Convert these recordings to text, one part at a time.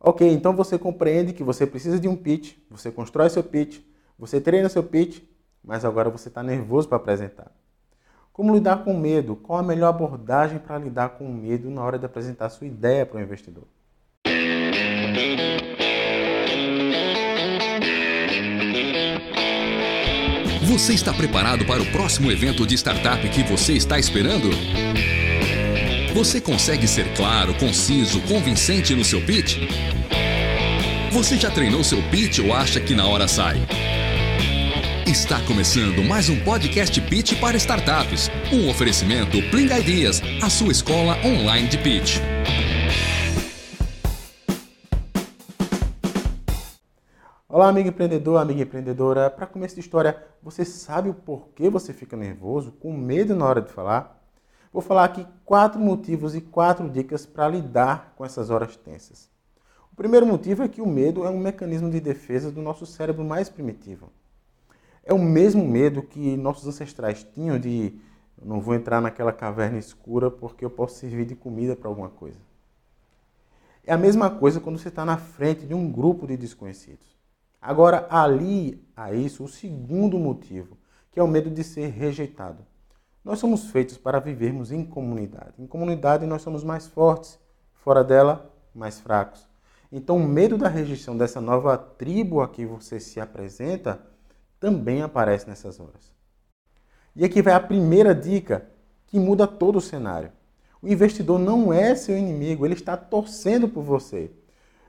Ok, então você compreende que você precisa de um pitch, você constrói seu pitch, você treina seu pitch, mas agora você está nervoso para apresentar. Como lidar com medo? Qual a melhor abordagem para lidar com medo na hora de apresentar sua ideia para o investidor? Você está preparado para o próximo evento de startup que você está esperando? Você consegue ser claro, conciso, convincente no seu pitch? Você já treinou seu pitch ou acha que na hora sai? Está começando mais um podcast Pitch para startups. Um oferecimento Pling Ideas, a sua escola online de pitch. Olá, amigo empreendedor, amiga empreendedora. Para começo de história, você sabe o porquê você fica nervoso, com medo na hora de falar? Vou falar aqui quatro motivos e quatro dicas para lidar com essas horas tensas. O primeiro motivo é que o medo é um mecanismo de defesa do nosso cérebro mais primitivo. É o mesmo medo que nossos ancestrais tinham de não vou entrar naquela caverna escura porque eu posso servir de comida para alguma coisa. É a mesma coisa quando você está na frente de um grupo de desconhecidos. Agora, ali a isso, o segundo motivo, que é o medo de ser rejeitado. Nós somos feitos para vivermos em comunidade. Em comunidade nós somos mais fortes, fora dela, mais fracos. Então, o medo da rejeição dessa nova tribo a que você se apresenta também aparece nessas horas. E aqui vai a primeira dica que muda todo o cenário. O investidor não é seu inimigo, ele está torcendo por você.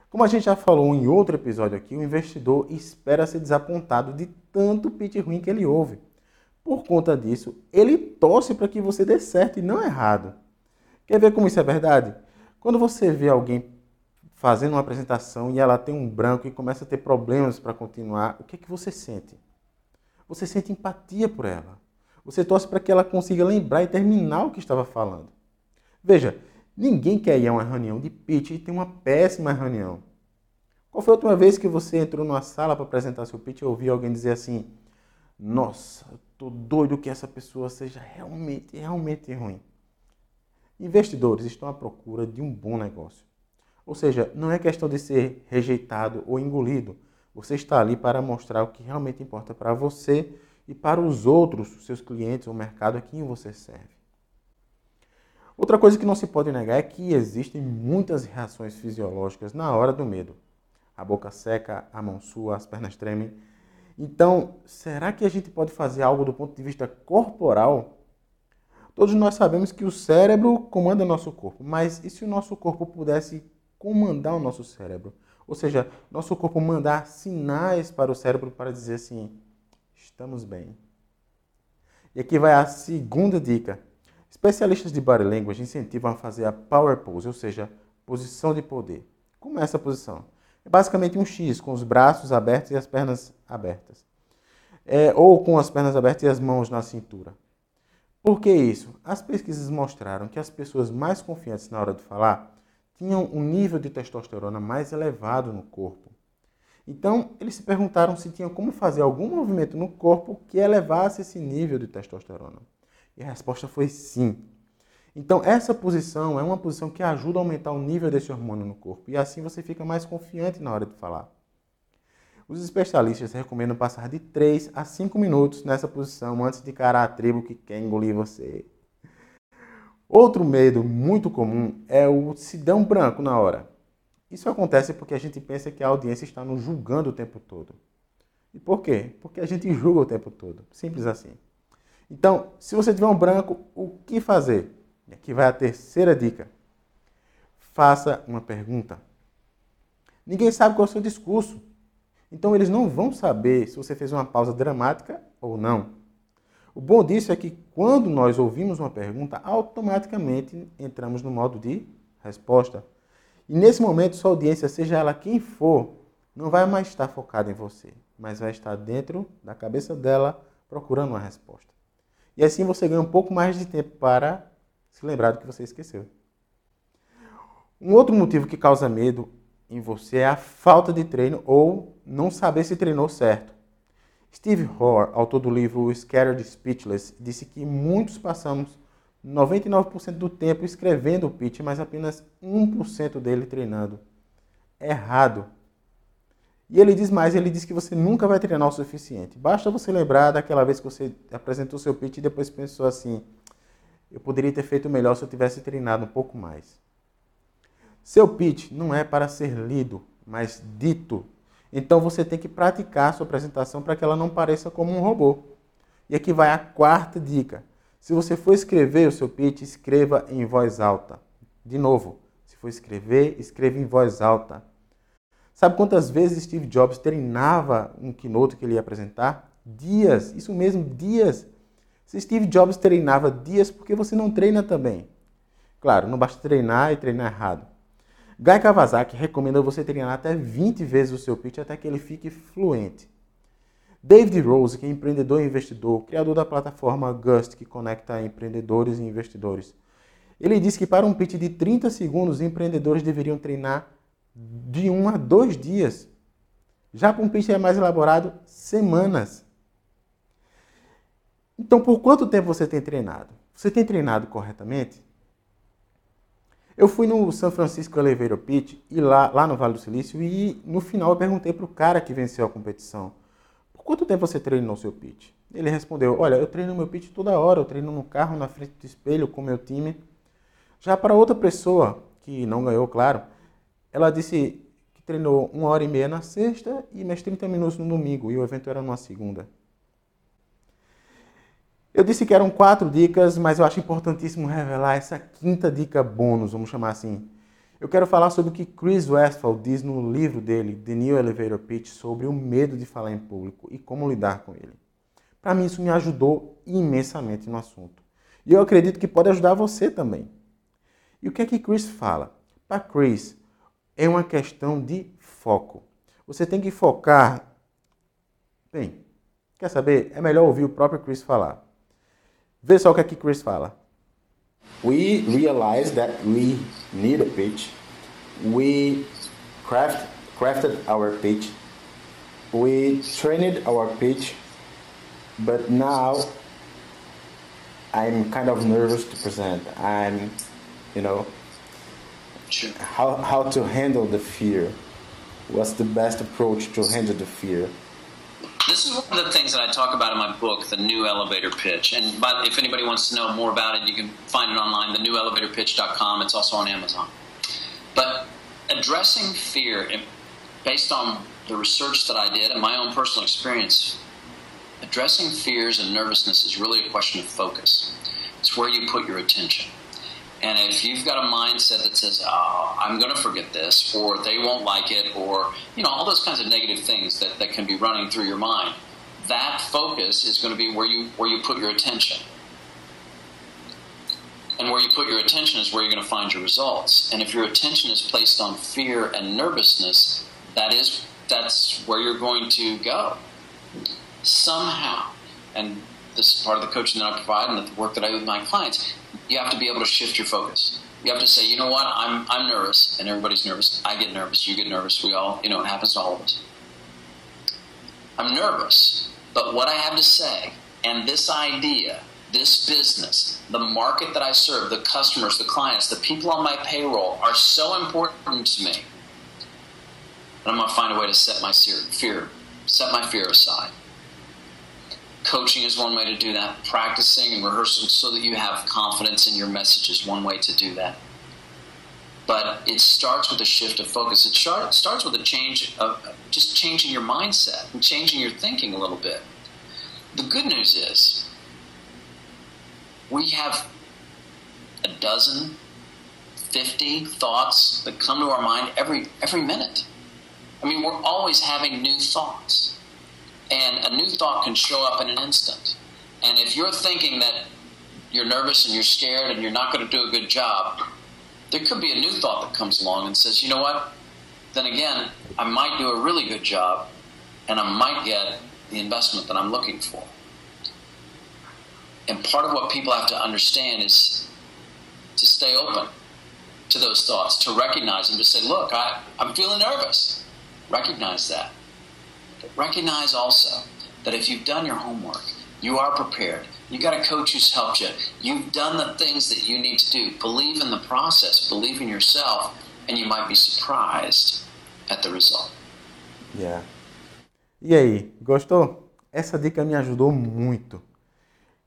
Como a gente já falou em outro episódio aqui, o investidor espera ser desapontado de tanto pitch ruim que ele ouve. Por conta disso, ele torce para que você dê certo e não errado. Quer ver como isso é verdade? Quando você vê alguém fazendo uma apresentação e ela tem um branco e começa a ter problemas para continuar, o que é que você sente? Você sente empatia por ela. Você torce para que ela consiga lembrar e terminar o que estava falando. Veja, ninguém quer ir a uma reunião de pitch e ter uma péssima reunião. Qual foi a última vez que você entrou numa sala para apresentar seu pitch e ouviu alguém dizer assim: Nossa, estou doido que essa pessoa seja realmente, realmente ruim? Investidores estão à procura de um bom negócio. Ou seja, não é questão de ser rejeitado ou engolido você está ali para mostrar o que realmente importa para você e para os outros, seus clientes, o mercado a quem você serve. Outra coisa que não se pode negar é que existem muitas reações fisiológicas na hora do medo. A boca seca, a mão sua, as pernas tremem. Então, será que a gente pode fazer algo do ponto de vista corporal? Todos nós sabemos que o cérebro comanda nosso corpo, mas e se o nosso corpo pudesse comandar o nosso cérebro? Ou seja, nosso corpo mandar sinais para o cérebro para dizer assim: estamos bem. E aqui vai a segunda dica. Especialistas de body language incentivam a fazer a power pose, ou seja, posição de poder. Como é essa posição? É basicamente um X, com os braços abertos e as pernas abertas. É, ou com as pernas abertas e as mãos na cintura. Por que isso? As pesquisas mostraram que as pessoas mais confiantes na hora de falar tinham um nível de testosterona mais elevado no corpo. Então, eles se perguntaram se tinham como fazer algum movimento no corpo que elevasse esse nível de testosterona. E a resposta foi sim. Então, essa posição é uma posição que ajuda a aumentar o nível desse hormônio no corpo e assim você fica mais confiante na hora de falar. Os especialistas recomendam passar de 3 a 5 minutos nessa posição antes de encarar a tribo que quer engolir você. Outro medo muito comum é o um branco na hora. Isso acontece porque a gente pensa que a audiência está nos julgando o tempo todo. E por quê? Porque a gente julga o tempo todo. Simples assim. Então, se você tiver um branco, o que fazer? E aqui vai a terceira dica. Faça uma pergunta. Ninguém sabe qual é o seu discurso. Então, eles não vão saber se você fez uma pausa dramática ou não. O bom disso é que quando nós ouvimos uma pergunta, automaticamente entramos no modo de resposta. E nesse momento, sua audiência, seja ela quem for, não vai mais estar focada em você, mas vai estar dentro da cabeça dela procurando uma resposta. E assim você ganha um pouco mais de tempo para se lembrar do que você esqueceu. Um outro motivo que causa medo em você é a falta de treino ou não saber se treinou certo. Steve Hoare, autor do livro Scared Speechless, disse que muitos passamos 99% do tempo escrevendo o pitch, mas apenas 1% dele treinando. errado. E ele diz mais, ele diz que você nunca vai treinar o suficiente. Basta você lembrar daquela vez que você apresentou seu pitch e depois pensou assim, eu poderia ter feito melhor se eu tivesse treinado um pouco mais. Seu pitch não é para ser lido, mas dito. Então você tem que praticar sua apresentação para que ela não pareça como um robô. E aqui vai a quarta dica. Se você for escrever o seu pitch, escreva em voz alta. De novo, se for escrever, escreva em voz alta. Sabe quantas vezes Steve Jobs treinava um keynote que ele ia apresentar? Dias, isso mesmo, dias. Se Steve Jobs treinava dias, por que você não treina também? Claro, não basta treinar e treinar errado. Guy Kawasaki recomenda você treinar até 20 vezes o seu pitch até que ele fique fluente. David Rose, que é empreendedor e investidor, criador da plataforma Gust, que conecta empreendedores e investidores, ele diz que para um pitch de 30 segundos, empreendedores deveriam treinar de um a dois dias. Já para um pitch mais elaborado, semanas. Então, por quanto tempo você tem treinado? Você tem treinado corretamente? Eu fui no San Francisco Elevator Pitch e lá, lá no Vale do Silício e no final eu perguntei para o cara que venceu a competição, por quanto tempo você treinou seu pitch? Ele respondeu, olha, eu treino meu pitch toda hora, eu treino no carro, na frente do espelho, com meu time. Já para outra pessoa, que não ganhou, claro, ela disse que treinou uma hora e meia na sexta e mais 30 minutos no domingo, e o evento era numa segunda. Eu disse que eram quatro dicas, mas eu acho importantíssimo revelar essa quinta dica bônus, vamos chamar assim. Eu quero falar sobre o que Chris Westphal diz no livro dele, The New Elevator Pitch, sobre o medo de falar em público e como lidar com ele. Para mim, isso me ajudou imensamente no assunto. E eu acredito que pode ajudar você também. E o que é que Chris fala? Para Chris, é uma questão de foco. Você tem que focar. Bem, quer saber? É melhor ouvir o próprio Chris falar. Vê só o que aqui Chris fala. We realized that we need a pitch. We craft, crafted our pitch. We trained our pitch. But now I'm kind of nervous to present. I'm, you know, how, how to handle the fear. What's the best approach to handle the fear? This is one of the things that I talk about in my book, The New Elevator Pitch. And if anybody wants to know more about it, you can find it online, thenewelevatorpitch.com. It's also on Amazon. But addressing fear, based on the research that I did and my own personal experience, addressing fears and nervousness is really a question of focus. It's where you put your attention. And if you've got a mindset that says, oh, I'm going to forget this, or they won't like it, or, you know, all those kinds of negative things that, that can be running through your mind, that focus is going to be where you, where you put your attention. And where you put your attention is where you're going to find your results. And if your attention is placed on fear and nervousness, that is, that's where you're going to go. Somehow. And this is part of the coaching that I provide and the work that I do with my clients you have to be able to shift your focus. You have to say, you know what, I'm, I'm nervous, and everybody's nervous. I get nervous, you get nervous, we all, you know, it happens to all of us. I'm nervous, but what I have to say and this idea, this business, the market that I serve, the customers, the clients, the people on my payroll are so important to me that I'm going to find a way to set my fear, set my fear aside. Coaching is one way to do that. Practicing and rehearsing so that you have confidence in your message is one way to do that. But it starts with a shift of focus. It starts with a change of just changing your mindset and changing your thinking a little bit. The good news is we have a dozen, 50 thoughts that come to our mind every, every minute. I mean, we're always having new thoughts. And a new thought can show up in an instant. And if you're thinking that you're nervous and you're scared and you're not going to do a good job, there could be a new thought that comes along and says, you know what? Then again, I might do a really good job and I might get the investment that I'm looking for. And part of what people have to understand is to stay open to those thoughts, to recognize them, to say, look, I, I'm feeling nervous. Recognize that. But recognize also that if you've done your homework, you are prepared. You got a coach who's helped you. You've done the things that you need to do. Believe in the process, believe in yourself, and you might be surprised at the result. Yeah. E aí, gostou? Essa dica me ajudou muito.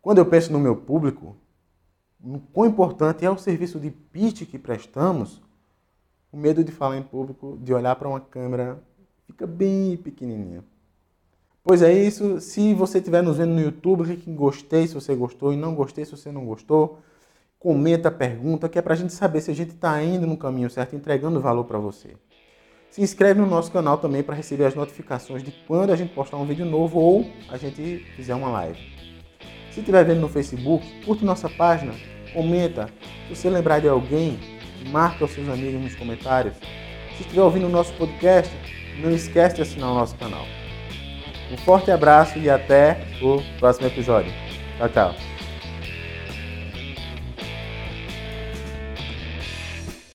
Quando eu penso no meu público, no quão importante é o serviço de pitch que prestamos, o medo de falar em público, de olhar para uma câmera, fica bem pequenininha. Pois é isso. Se você estiver nos vendo no YouTube, clique em gostei se você gostou e não gostei se você não gostou. Comenta, pergunta, que é para a gente saber se a gente está indo no caminho certo, entregando valor para você. Se inscreve no nosso canal também para receber as notificações de quando a gente postar um vídeo novo ou a gente fizer uma live. Se estiver vendo no Facebook, curte nossa página, comenta. Se você lembrar de alguém, marca os seus amigos nos comentários. Se estiver ouvindo o nosso podcast, não esquece de assinar o nosso canal. Um forte abraço e até o próximo episódio. Tchau, tchau.